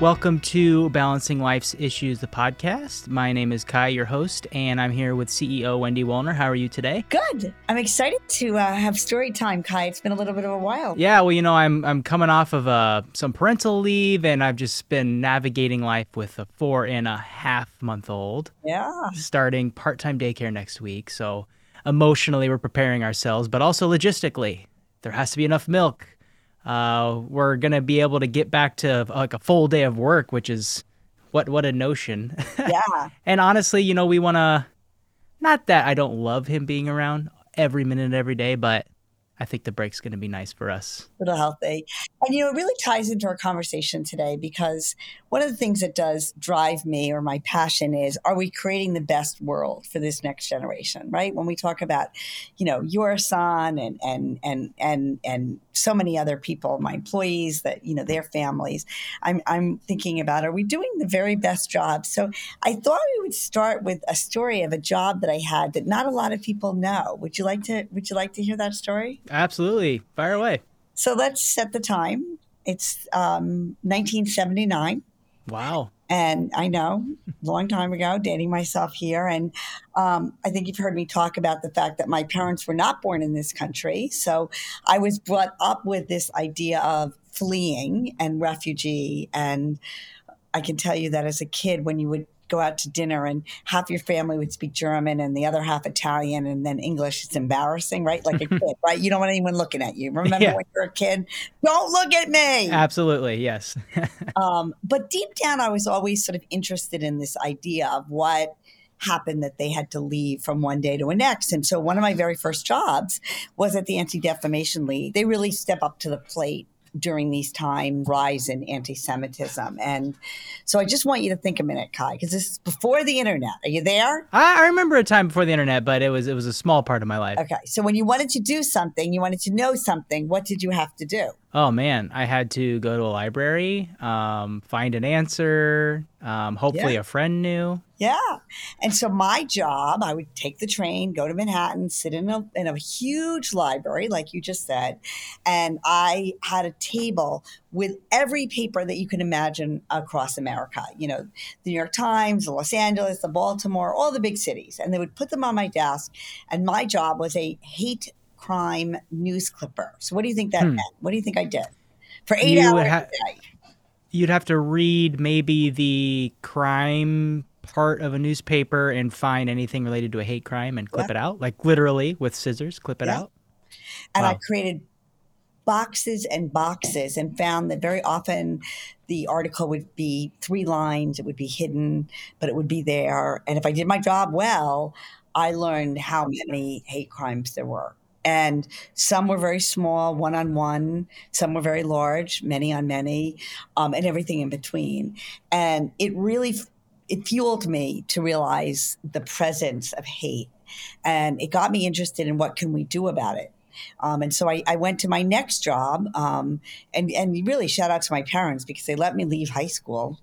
Welcome to Balancing Life's Issues, the podcast. My name is Kai, your host, and I'm here with CEO Wendy Wollner. How are you today? Good. I'm excited to uh, have story time, Kai. It's been a little bit of a while. Yeah, well, you know, I'm I'm coming off of uh, some parental leave, and I've just been navigating life with a four and a half month old. Yeah. Starting part time daycare next week, so emotionally we're preparing ourselves, but also logistically, there has to be enough milk uh, we're gonna be able to get back to like a full day of work, which is what what a notion. Yeah. and honestly, you know, we want to. Not that I don't love him being around every minute every day, but I think the break's going to be nice for us. A little healthy. And, you know, it really ties into our conversation today because one of the things that does drive me or my passion is are we creating the best world for this next generation, right? When we talk about, you know, your son and, and, and, and, and so many other people, my employees that, you know, their families, I'm, I'm thinking about, are we doing the very best job? So I thought we would start with a story of a job that I had that not a lot of people know. Would you like to, would you like to hear that story? Absolutely. Fire away. So let's set the time. It's um, 1979. Wow. And I know, long time ago, dating myself here. And um, I think you've heard me talk about the fact that my parents were not born in this country. So I was brought up with this idea of fleeing and refugee. And I can tell you that as a kid, when you would go out to dinner and half your family would speak German and the other half Italian and then English. It's embarrassing, right? Like a kid, right? You don't want anyone looking at you. Remember yeah. when you're a kid? Don't look at me. Absolutely, yes. um, but deep down, I was always sort of interested in this idea of what happened that they had to leave from one day to the next. And so one of my very first jobs was at the Anti Defamation League. They really step up to the plate during these times rise in anti-Semitism. And so I just want you to think a minute, Kai, because this is before the internet. Are you there? I, remember a time before the internet, but it was it was a small part of my life. Okay, so when you wanted to do something, you wanted to know something. What did you have to do? Oh man, I had to go to a library, um, find an answer. Um, hopefully, yeah. a friend knew. Yeah, and so my job, I would take the train, go to Manhattan, sit in a in a huge library, like you just said, and I had a table with every paper that you can imagine across America. You know, the New York Times, the Los Angeles, the Baltimore, all the big cities, and they would put them on my desk. And my job was a hate crime news clipper. So what do you think that hmm. meant? What do you think I did for eight you hours ha- a day? You'd have to read maybe the crime part of a newspaper and find anything related to a hate crime and clip yeah. it out, like literally with scissors, clip it yeah. out. And wow. I created boxes and boxes and found that very often the article would be three lines, it would be hidden, but it would be there. And if I did my job well, I learned how many hate crimes there were and some were very small, one on one. Some were very large, many on many, um, and everything in between. And it really it fueled me to realize the presence of hate, and it got me interested in what can we do about it. Um, and so I, I, went to my next job, um, and and really shout out to my parents because they let me leave high school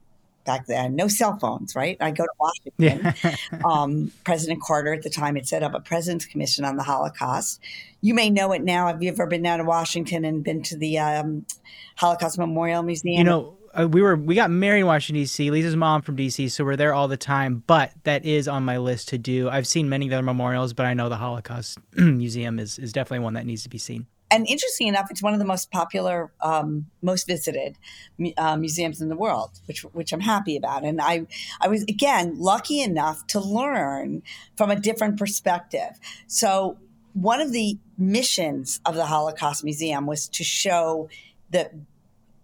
back then. No cell phones, right? I go to Washington. Yeah. um, President Carter at the time had set up a President's Commission on the Holocaust. You may know it now. Have you ever been down to Washington and been to the um, Holocaust Memorial Museum? You know, uh, we were we got married in Washington D.C. Lisa's mom from D.C., so we're there all the time. But that is on my list to do. I've seen many other memorials, but I know the Holocaust Museum is is definitely one that needs to be seen and interesting enough, it's one of the most popular, um, most visited uh, museums in the world, which which I'm happy about. And I I was again lucky enough to learn from a different perspective. So one of the missions of the Holocaust Museum was to show the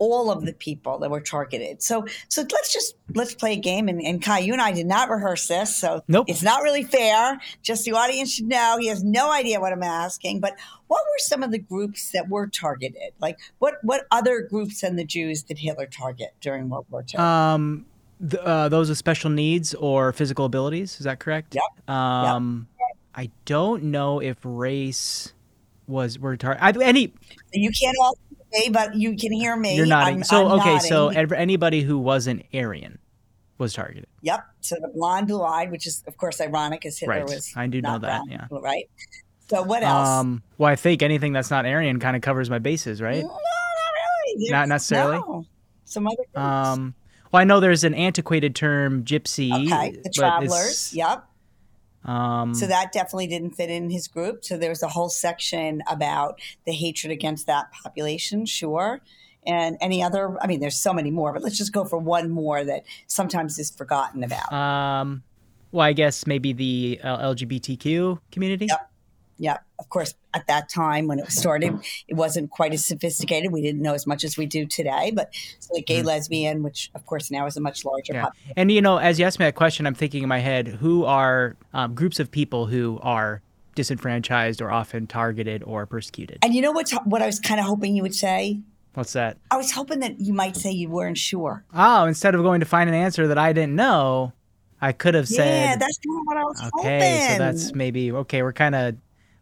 all of the people that were targeted. So so let's just let's play a game. And, and Kai, you and I did not rehearse this, so nope. it's not really fair. Just the audience should know he has no idea what I'm asking. But what were some of the groups that were targeted? Like what what other groups than the Jews did Hitler target during World War II? Um, the, uh, those with special needs or physical abilities. Is that correct? Yep. Um, yep. I don't know if race was were targeted. Any you can't all but you can hear me. You're nodding. I'm, so I'm okay, nodding. so anybody who wasn't Aryan was targeted. Yep. So the blonde, blue eyed, which is of course ironic, as Hitler right. was. I do know that. Yeah. Right. So what else? Um, well, I think anything that's not Aryan kind of covers my bases, right? No, not really. There's, not necessarily. No. Some other. Groups. Um. Well, I know there's an antiquated term, gypsy. Okay, the travelers. Yep. Um, So that definitely didn't fit in his group. So there was a whole section about the hatred against that population, sure. And any other, I mean, there's so many more, but let's just go for one more that sometimes is forgotten about. um, well, I guess maybe the uh, LGBTQ community. Yep. Yeah, of course, at that time when it was started, it wasn't quite as sophisticated. We didn't know as much as we do today. But so the gay, lesbian, which of course now is a much larger Yeah. population. And you know, as you asked me that question, I'm thinking in my head, who are um, groups of people who are disenfranchised or often targeted or persecuted? And you know what? What I was kind of hoping you would say. What's that? I was hoping that you might say you weren't sure. Oh, instead of going to find an answer that I didn't know, I could have said, yeah, that's kind of what I was okay, hoping. so that's maybe okay. We're kind of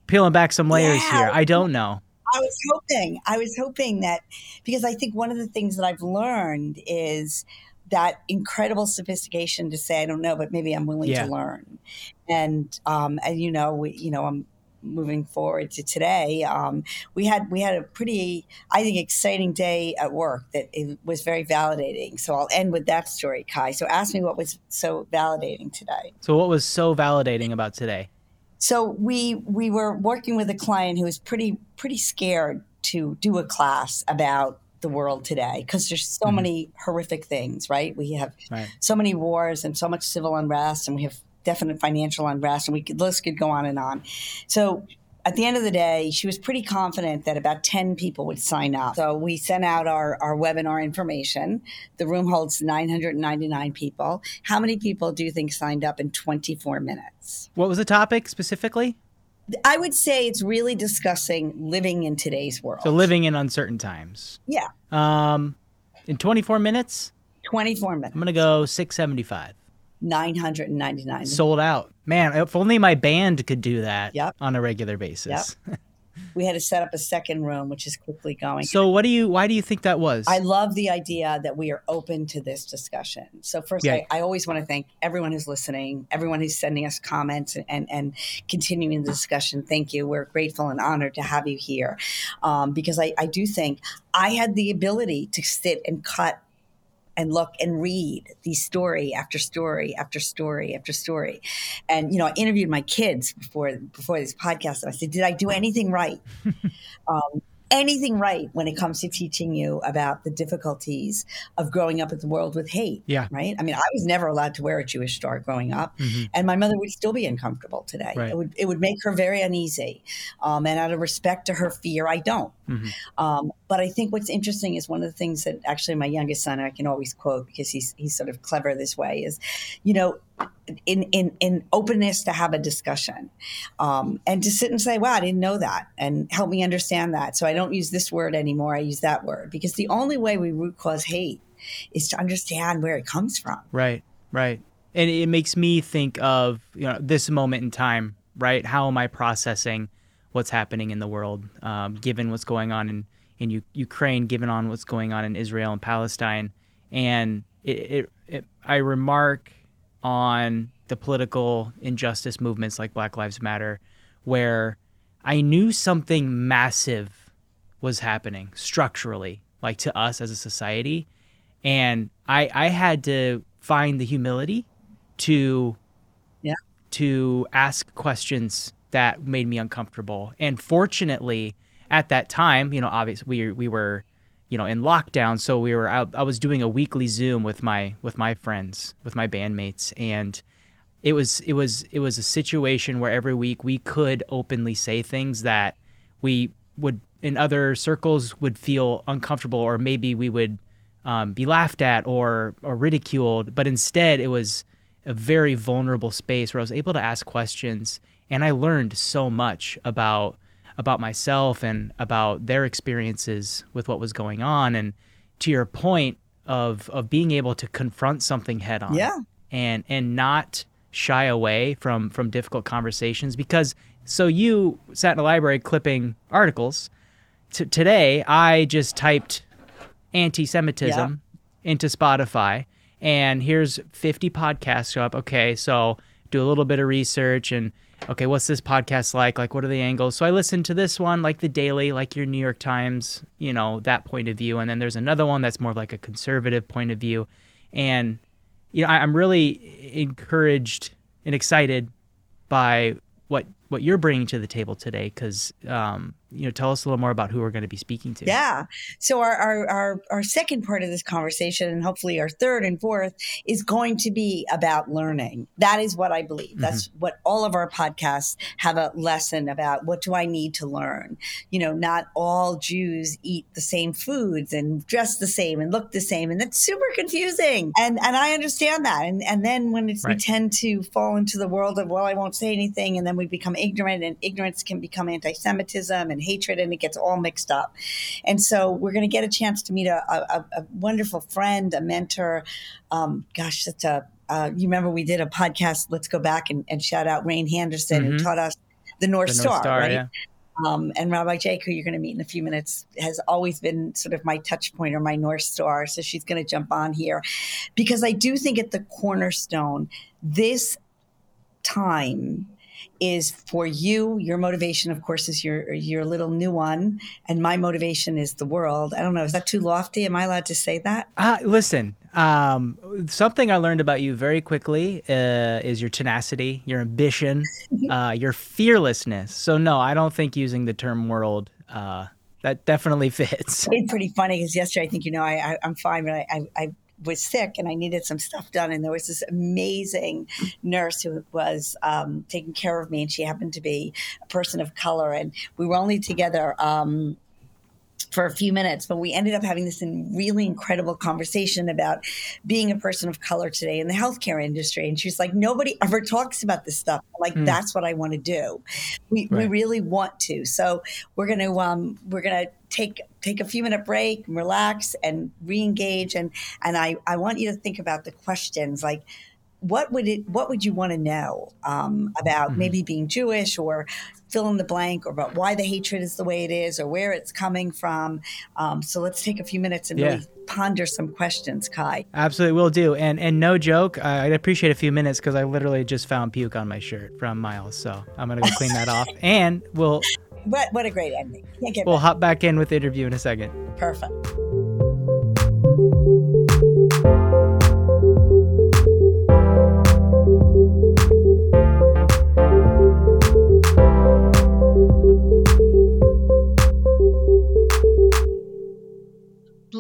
peeling back some layers Yeah. here. I don't know. I was hoping. I was hoping that because I think one of the things that I've learned is that incredible sophistication to say I don't know, but maybe I'm willing Yeah. to learn. And um, and you know, we, you know, I'm moving forward to today. Um, we had we had a pretty, I think, exciting day at work that it was very validating. So I'll end with that story, Kai. So ask me what was so validating today. So, what was so validating about today? So we we were working with a client who was pretty pretty scared to do a class about the world today because there's so mm-hmm. many horrific things, right? We have Right. so many wars and so much civil unrest, and we have definite financial unrest, and we could list could go on and on. So at the end of the day, she was pretty confident that about 10 people would sign up. So we sent out our, our webinar information. The room holds 999 people. How many people do you think signed up in 24 minutes? What was the topic specifically? I would say it's really discussing living in today's world. So, living in uncertain times. yeah, Um, in 24 minutes, 24 minutes, I'm gonna go 675. 999. Sold out. Man, if only my band could do that Yep. on a regular basis. yep. we had to set up a second room, which is quickly going. so, what do you? Why do you think that was? I love the idea that we are open to this discussion. So first, Yeah. I, I always want to thank everyone who's listening, everyone who's sending us comments and, and, and continuing the discussion. Thank you. We're grateful and honored to have you here um, because I, I do think I had the ability to sit and cut and look and read these story after story after story after story. And you know, I interviewed my kids before before this podcast, and I said, "Did I do anything right? um, anything right when it comes to teaching you about the difficulties of growing up in the world with hate? Yeah. right. I mean, I was never allowed to wear a Jewish star growing up, Mhm. and my mother would still be uncomfortable today. Right. It would it would make her very uneasy, um, and out of respect to her fear, I don't. Mhm. Um, but I think what's interesting is one of the things that actually my youngest son I can always quote because he's he's sort of clever this way is, you know, in in in openness to have a discussion, um, and to sit and say, "Wow, I didn't know that," and help me understand that. So I don't use this word anymore. I use that word because the only way we root cause hate is to understand where it comes from. Right, right. And it makes me think of you know this moment in time, right? How am I processing what's happening in the world, um, given what's going on in in U- Ukraine, given on what's going on in Israel and Palestine, and it, it, it I remark on the political injustice movements like Black Lives Matter, where I knew something massive was happening structurally, like to us as a society, and I I had to find the humility to Yeah. to ask questions that made me uncomfortable. And fortunately, at that time, you know, obviously we we were, you know, in lockdown, so we were out. I was doing a weekly Zoom with my with my friends, with my bandmates, and it was it was it was a situation where every week we could openly say things that we would in other circles would feel uncomfortable or maybe we would um, be laughed at or or ridiculed. But instead it was a very vulnerable space where I was able to ask questions. And I learned so much about about myself and about their experiences with what was going on. And to your point of of being able to confront something head on Yeah. and and not shy away from from difficult conversations. Because so you sat in a library clipping articles. T- today i just typed anti-semitism into spotify and here's 50 podcasts show up. Okay so do a little bit of research and okay what's this podcast like? Like what are the angles? So i listened to this one like the daily like your new york times you know that point of view. And then there's another one that's more like a conservative point of view. And you know, I, I'm really encouraged and excited by what what you're bringing to the table today because um, you know tell us a little more about who we're going to be speaking to. Yeah. So our, our, our our second part of this conversation and hopefully our third and fourth is going to be about learning. That is what i believe. Mm-hmm. that's what all of our podcasts have a lesson about. What do i need to learn? You know not all jews eat the same foods and dress the same and look the same and that's super confusing. And and i understand that. And and then when right. we tend to fall into the world of well i won't say anything and then we become ignorant and ignorance can become anti-semitism and and hatred, and it gets all mixed up. And so we're going to get a chance to meet a, a, a wonderful friend, a mentor. Um, gosh, such a uh, you remember we did a podcast. Let's go back and, and shout out Rain Henderson, mm-hmm. who taught us the North, the Star, North Star, right? Yeah. Um, and Rabbi Jaech, who you're going to meet in a few minutes, has always been sort of my touch point or my North Star. So she's going to jump on here because I do think at the cornerstone, this time is for you. Your motivation, of course, is your your little new one, and my motivation is the world. I don't know. Is that too lofty? Am I allowed to say that? Uh, listen, um, something I learned about you very quickly uh, is your tenacity, your ambition, uh, your fearlessness. So no, I don't think using the term world. Uh, that definitely fits. It's pretty funny because yesterday, I think you know, I, I am fine, but I, I, I was sick and I needed some stuff done. And there was this amazing nurse who was um, taking care of me, and she happened to be a person of color. And we were only together. Um, for a few minutes, but we ended up having this really incredible conversation about being a person of color today in the healthcare industry. And she's like, nobody ever talks about this stuff. I'm like, mm. that's what I want to do. We, right. we really want to. So we're going to, um, we're going to take take a few minute break, and relax, and re-engage. And and I I want you to think about the questions like. What would it? What would you want to know um, about mm-hmm. maybe being Jewish, or fill in the blank, or about why the hatred is the way it is, or where it's coming from? Um, so let's take a few minutes and yeah. really ponder some questions, Kai. Absolutely, will do. And and no joke, I'd appreciate a few minutes because I literally just found puke on my shirt from Miles, so I'm gonna go clean that off, and we'll what, what a great ending. Can't get we'll better. hop back in with the interview in a second. Perfect.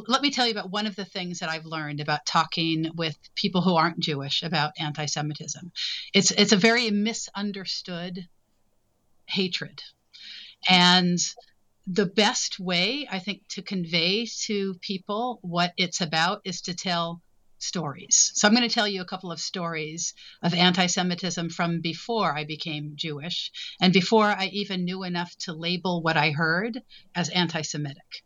let me tell you about one of the things that I've learned about talking with people who aren't Jewish about anti-Semitism. It's it's a very misunderstood hatred and the best way, I think, to convey to people what it's about is to tell stories. So I'm going to tell you a couple of stories of anti Semitism from before I became Jewish and before I even knew enough to label what I heard as anti Semitic.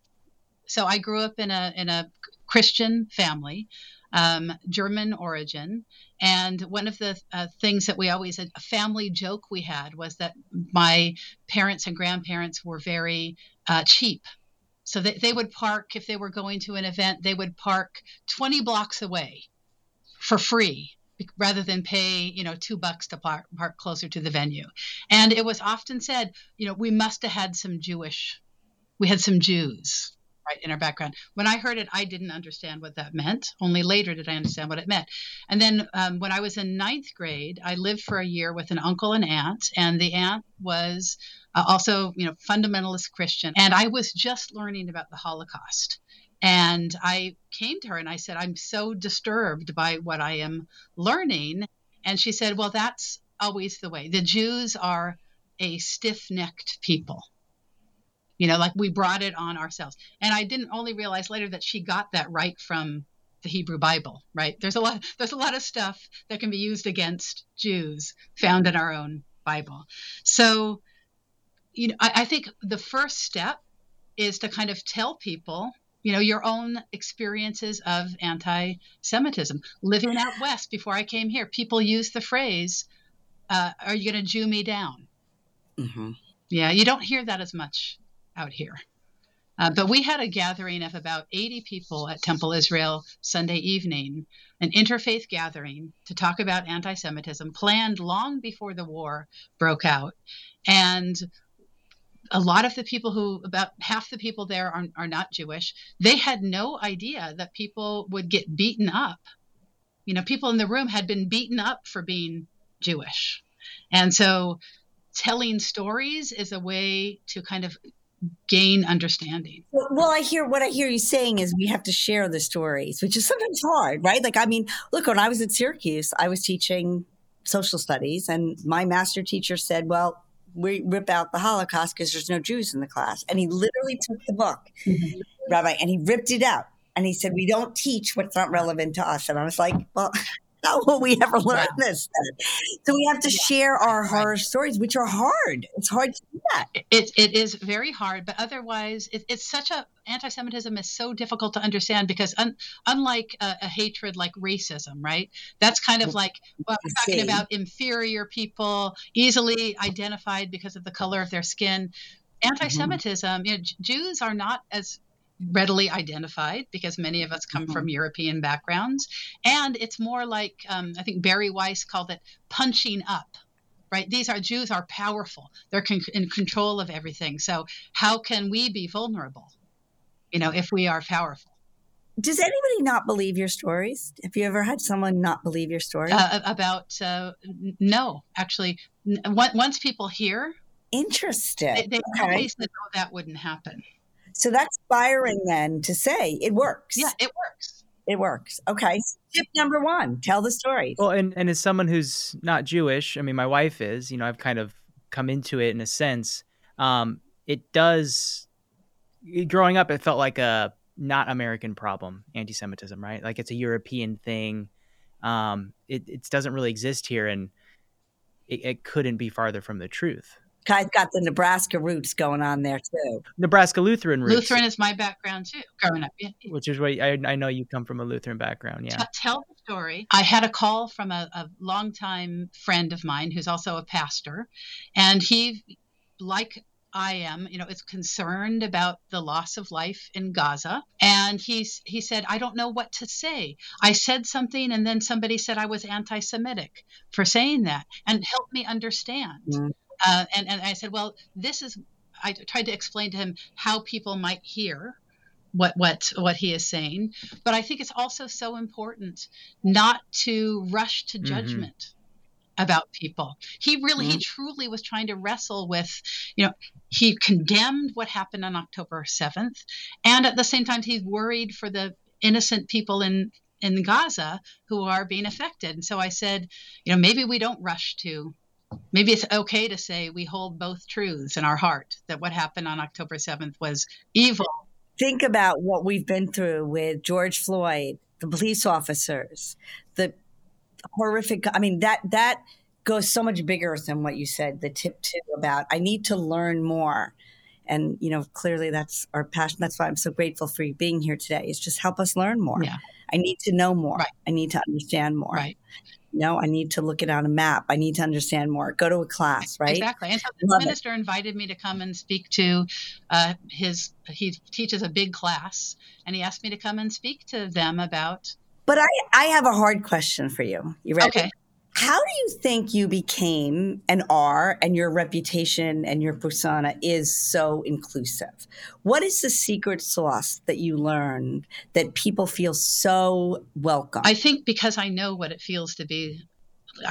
So I grew up in a, in a Christian family um, German origin. And one of the uh, things that we always, a family joke we had was that my parents and grandparents were very uh, cheap. So they, they would park, if they were going to an event, they would park 20 blocks away for free rather than pay you know two bucks to park, park closer to the venue and it was often said you know we must have had some jewish we had some jews right in our background. When I heard it, I didn't understand what that meant. Only later did I understand what it meant. And then um, when I was in ninth grade, I lived for a year with an uncle and aunt, and the aunt was uh, also, you know, fundamentalist Christian, and I was just learning about the Holocaust. And I came to her and I said, I'm so disturbed by what I am learning. And she said, Well, that's always the way. The Jews are a stiff necked people you know like we brought it on ourselves. And i didn't only realize later that she got that right from the hebrew bible right? There's a lot there's a lot of stuff that can be used against jews found in our own bible. So you know i, I think the first step is to kind of tell people you know your own experiences of anti-semitism. Living out west before i came here people use the phrase uh, are you going to jew me down? Mm-hmm. yeah you don't hear that as much out here. Uh, but we had a gathering of about 80 people at Temple Israel Sunday evening, an interfaith gathering to talk about anti Semitism, planned long before the war broke out. And a lot of the people who, about half the people there are, are not Jewish, they had no idea that people would get beaten up You know, people in the room had been beaten up for being Jewish. And so telling stories is a way to kind of gain understanding. Well, I hear what I hear you saying is we have to share the stories, which is sometimes hard, right? Like, I mean, look, when I was at Syracuse, I was teaching social studies, and my master teacher said, Well, we rip out the Holocaust because there's no Jews in the class. And he literally took the book, mm-hmm. Rabbi, and he ripped it out. And he said, We don't teach what's not relevant to us. And I was like, Well, how will we ever learn this? So we have to yeah. share our horror stories, which are hard. It's hard to do that. It, it is very hard, but otherwise, it, it's such a anti-Semitism is so difficult to understand because un, unlike a, a, hatred like racism, right? That's kind of like well, we're talking about inferior people, easily identified because of the color of their skin. Mm-hmm. Anti-Semitism, mm-hmm. you know, Jews are not as readily identified because many of us come mm-hmm. from European backgrounds. And it's more like, um, I think Bari Weiss called it punching up. Right? These are Jews are powerful. They're con- in control of everything. So how can we be vulnerable? You know, if we are powerful. Does anybody not believe your stories? Have you ever had someone not believe your story? Uh, about uh, no, actually, once people hear, interesting. They, they okay. always know that wouldn't happen. So that's inspiring then to say it works. Yeah, it works. It works. Okay. Tip number one tell the story. Well, and, and as someone who's not Jewish, I mean, my wife is, you know, I've kind of come into it in a sense. Um, it does, growing up, it felt like a not American problem, anti Semitism, right? Like it's a European thing. Um, it, it doesn't really exist here. And it, it couldn't be farther from the truth. Kai's got the Nebraska roots going on there too. Nebraska Lutheran roots. Lutheran is my background too, growing up. Yeah. Which is why I, I, know you come from a Lutheran background. Yeah. Tell the story. I had a call from a, a longtime friend of mine who's also a pastor, and he, like I am, you know, is concerned about the loss of life in Gaza. And he's he said, I don't know what to say. I said something and then somebody said I was anti Semitic for saying that and help me understand. Mm. Uh, and, and I said, well, this is, I tried to explain to him how people might hear what what what he is saying but i think it's also so important not to rush to mm-hmm. judgment mm-hmm. about people he really mm-hmm. he truly was trying to wrestle with you know he condemned what happened on october 7th and at the same time he's worried for the innocent people in in gaza who are being affected and so i said you know maybe we don't rush to maybe it's okay to say we hold both truths in our heart that what happened on October 7th was evil. Think about what we've been through with George Floyd, the police officers, the horrific I mean that that goes so much bigger than what you said the tip two about I need to learn more. And you know, clearly that's our passion. That's why I'm so grateful for you being here today. Is just help us learn more. Yeah. I need to know more. Right. I need to understand more. Right no, I need to look it on a map. I need to understand more. Go to a class, right? Exactly. And so the Love minister it. invited me to come and speak to uh, his. He teaches a big class, and he asked me to come and speak to them about. But I, I have a hard question for you. You ready? Okay. How do you think you became and are, and your reputation and your persona is so inclusive? What is the secret sauce that you learned that people feel so welcome? I think because I know what it feels to be,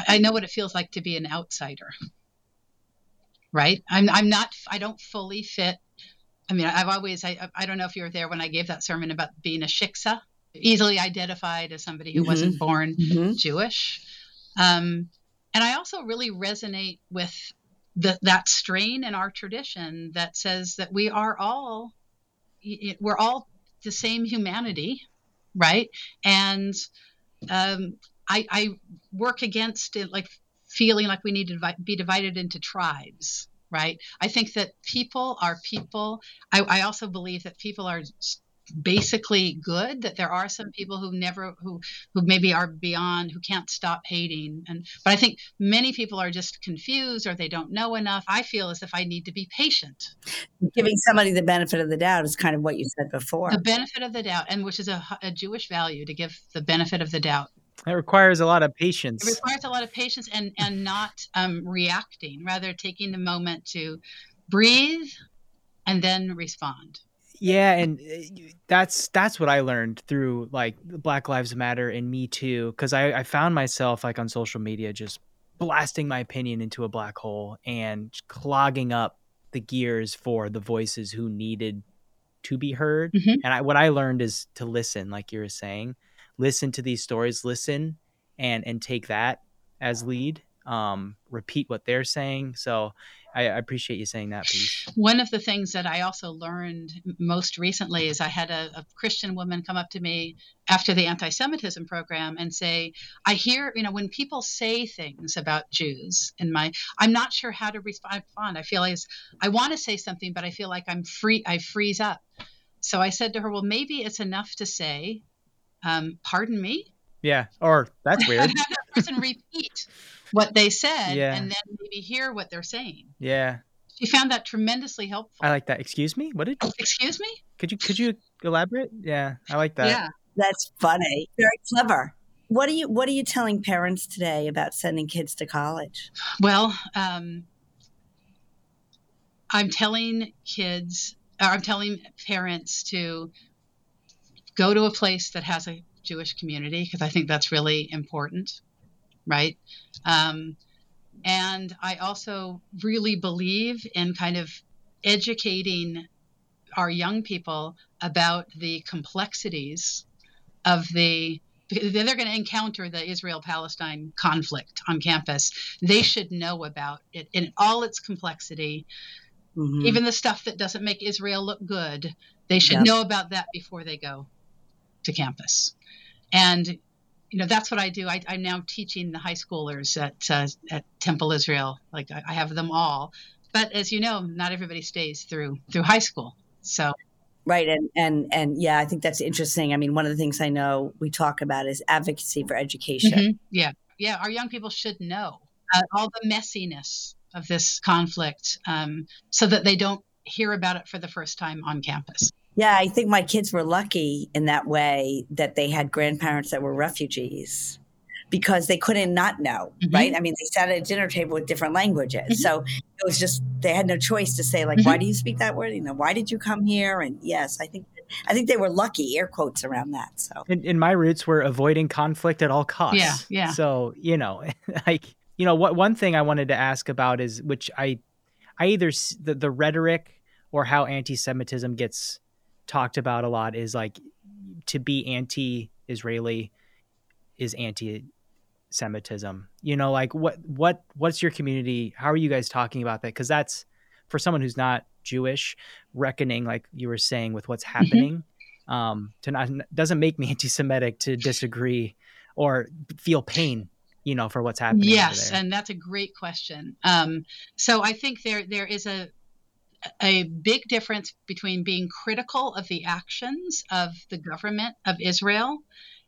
I know what it feels like to be an outsider. Right? I'm, I'm not, I don't fully fit. I mean, I've always, I, I don't know if you were there when I gave that sermon about being a shiksa, easily identified as somebody who mm-hmm. wasn't born mm-hmm. Jewish um, and I also really resonate with the, that strain in our tradition that says that we are all we're all the same humanity, right? And um, I, I, work against it, like feeling like we need to be divided into tribes, right? I think that people are people. I, I also believe that people are basically good that there are some people who never who who maybe are beyond who can't stop hating. And but i think many people are just confused or they don't know enough. I feel as if i need to be patient. Giving somebody the benefit of the doubt is kind of what you said before. The benefit of the doubt and which is a, a jewish value to give the benefit of the doubt. It requires a lot of patience. It requires a lot of patience and and not um, reacting, rather taking the moment to breathe and then respond yeah, and uh, that's that's what I learned through like Black Lives Matter and Me Too, because I, I found myself like on social media just blasting my opinion into a black hole and clogging up the gears for the voices who needed to be heard. Mhm. And I, what I learned is to listen, like you were saying, listen to these stories, listen and and take that as lead. Um, repeat what they're saying. So I, I appreciate you saying that. One of the things that I also learned most recently is I had a, a Christian woman come up to me after the anti Semitism program and say, I hear, you know, when people say things about Jews in my, I'm not sure how to respond. I feel like I want to say something, but I feel like I'm free, I freeze up. So I said to her, well, maybe it's enough to say, um, pardon me. Yeah. Or that's weird. Have that person repeat what they said Yeah. and then maybe hear what they're saying. yeah. She found that tremendously helpful. I like that. Excuse me? What did Excuse me? could you could you elaborate? Yeah, I like that. yeah. That's funny. Very clever. What are you What are you telling parents today about sending kids to college? Well, um, I'm telling kids, or I'm telling parents to go to a place that has a Jewish community because I think that's really important, right? Um, and I also really believe in kind of educating our young people about the complexities of the they're going to encounter the Israel Palestine conflict on campus. They should know about it in all its complexity, Mhm. even the stuff that doesn't make Israel look good. They should know about that before they go to campus. And you know that's what I do. I, I'm now teaching the high schoolers at uh, at Temple Israel. Like I, I have them all, but as you know, not everybody stays through through high school. So Right, and and and yeah, I think that's interesting. I mean, one of the things I know we talk about is advocacy for education. Mhm. Yeah, yeah. Our young people should know uh, all the messiness of this conflict, um, so that they don't hear about it for the first time on campus. Yeah, I think my kids were lucky in that way that they had grandparents that were refugees because they couldn't not know, Mhm. right? I mean, they sat at a dinner table with different languages. Mhm. So it was just they had no choice to say like, Mhm. why do you speak that word? You know, why did you come here? And yes, I think I think they were lucky, air quotes around that. So in, and my roots were avoiding conflict at all costs. Yeah, yeah. So you know, like you know, what one thing I wanted to ask about is which I, I either the the rhetoric or how anti-Semitism gets talked about a lot is like to be anti-Israeli is anti-Semitism. You know, like what what what's your community? How are you guys talking about that? Because that's for someone who's not Jewish, reckoning like you were saying with what's happening. Um, to not doesn't make me anti-Semitic to disagree or feel pain, you know, for what's happening. Yes, and that's a great question. Um, so I think there there is a a big difference between being critical of the actions of the government of Israel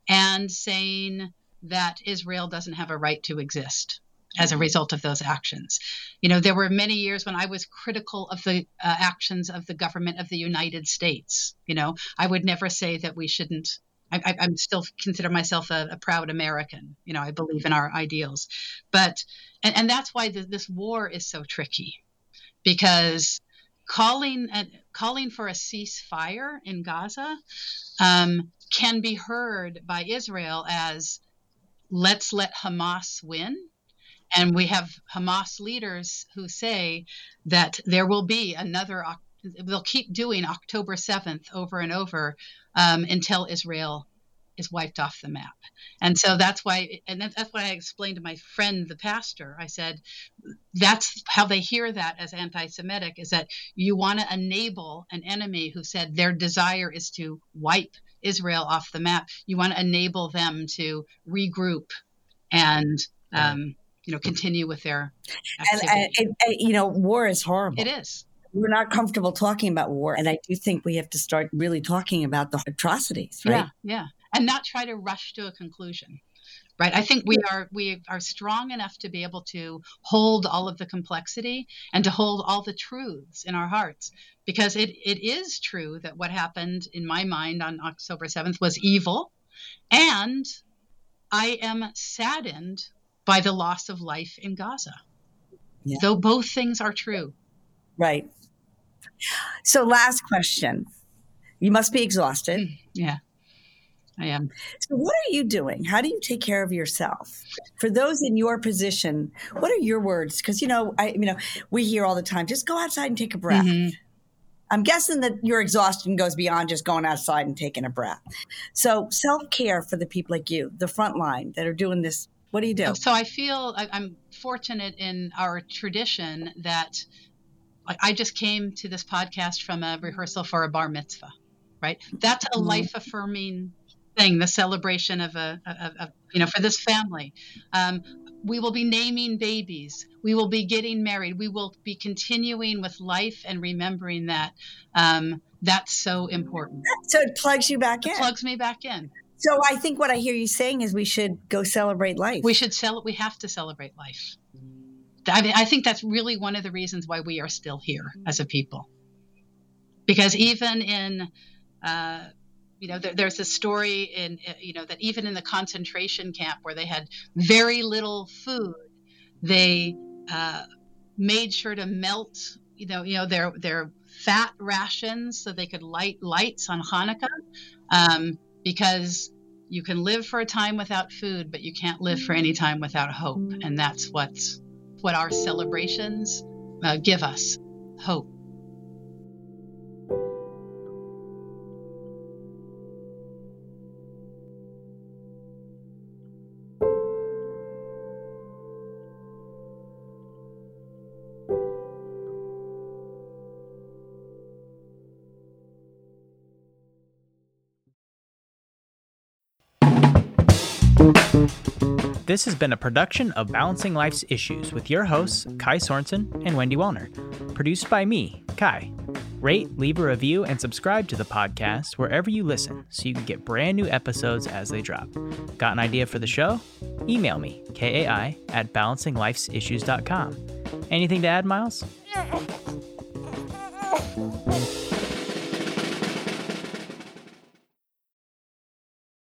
and saying that Israel doesn't have a right to exist as a result of those actions. You know, there were many years when I was critical of the uh, actions of the government of the United States. You know, I would never say that we shouldn't. I, I'm still consider myself a, a proud American. You know, I believe in our ideals, but and, and that's why th- this war is so tricky, because calling uh, calling for a ceasefire in Gaza um, can be heard by Israel as let's let Hamas win. And we have Hamas leaders who say that there will be another, they'll keep doing October 7th over and over um, until Israel is wiped off the map. And so that's why, and that's why I explained to my friend, the pastor, I said, that's how they hear that as anti Semitic is that you want to enable an enemy who said their desire is to wipe Israel off the map. You want to enable them to regroup and, um, you know, continue with their and, and, and, you know, war is horrible. it is. We're not comfortable talking about war, and I do think we have to start really talking about the atrocities, right? Yeah, yeah, and not try to rush to a conclusion. Right. I think we are we are strong enough to be able to hold all of the complexity and to hold all the truths in our hearts because it, it is true that what happened in my mind on October 7th was evil and I am saddened by the loss of life in Gaza. Yeah. Though both things are true. Right. So, last question. You must be exhausted. Mm, yeah. I am. So, what are you doing? How do you take care of yourself? For those in your position, what are your words? Because you know, I you know, we hear all the time, just go outside and take a breath. Mm-hmm. I'm guessing that your exhaustion goes beyond just going outside and taking a breath. So, self care for the people like you, the front line that are doing this. What do you do? So, I feel I'm fortunate in our tradition that I just came to this podcast from a rehearsal for a bar mitzvah, right? That's a mm-hmm. life affirming thing, the celebration of a, of, of, you know, for this family. Um, we will be naming babies. We will be getting married. We will be continuing with life and remembering that. Um, that's so important. So it plugs you back in. Plugs me back in. So I think what I hear you saying is we should go celebrate life. We should sell. We have to celebrate life. I mean, I think that's really one of the reasons why we are still here as a people. Because even in uh, you know, there, there's a story in, you know, that even in the concentration camp where they had very little food, they uh, made sure to melt, you know, you know, their their fat rations so they could light lights on Hanukkah, um, because you can live for a time without food, but you can't live for any time without hope, and that's what's what our celebrations uh, give us hope. This has been a production of Balancing Life's Issues with your hosts, Kai Sorensen and Wendy Wallner. Produced by me, Kai. Rate, leave a review, and subscribe to the podcast wherever you listen so you can get brand new episodes as they drop. Got an idea for the show? Email me, kai at balancinglifesissues.com. Anything to add, Miles?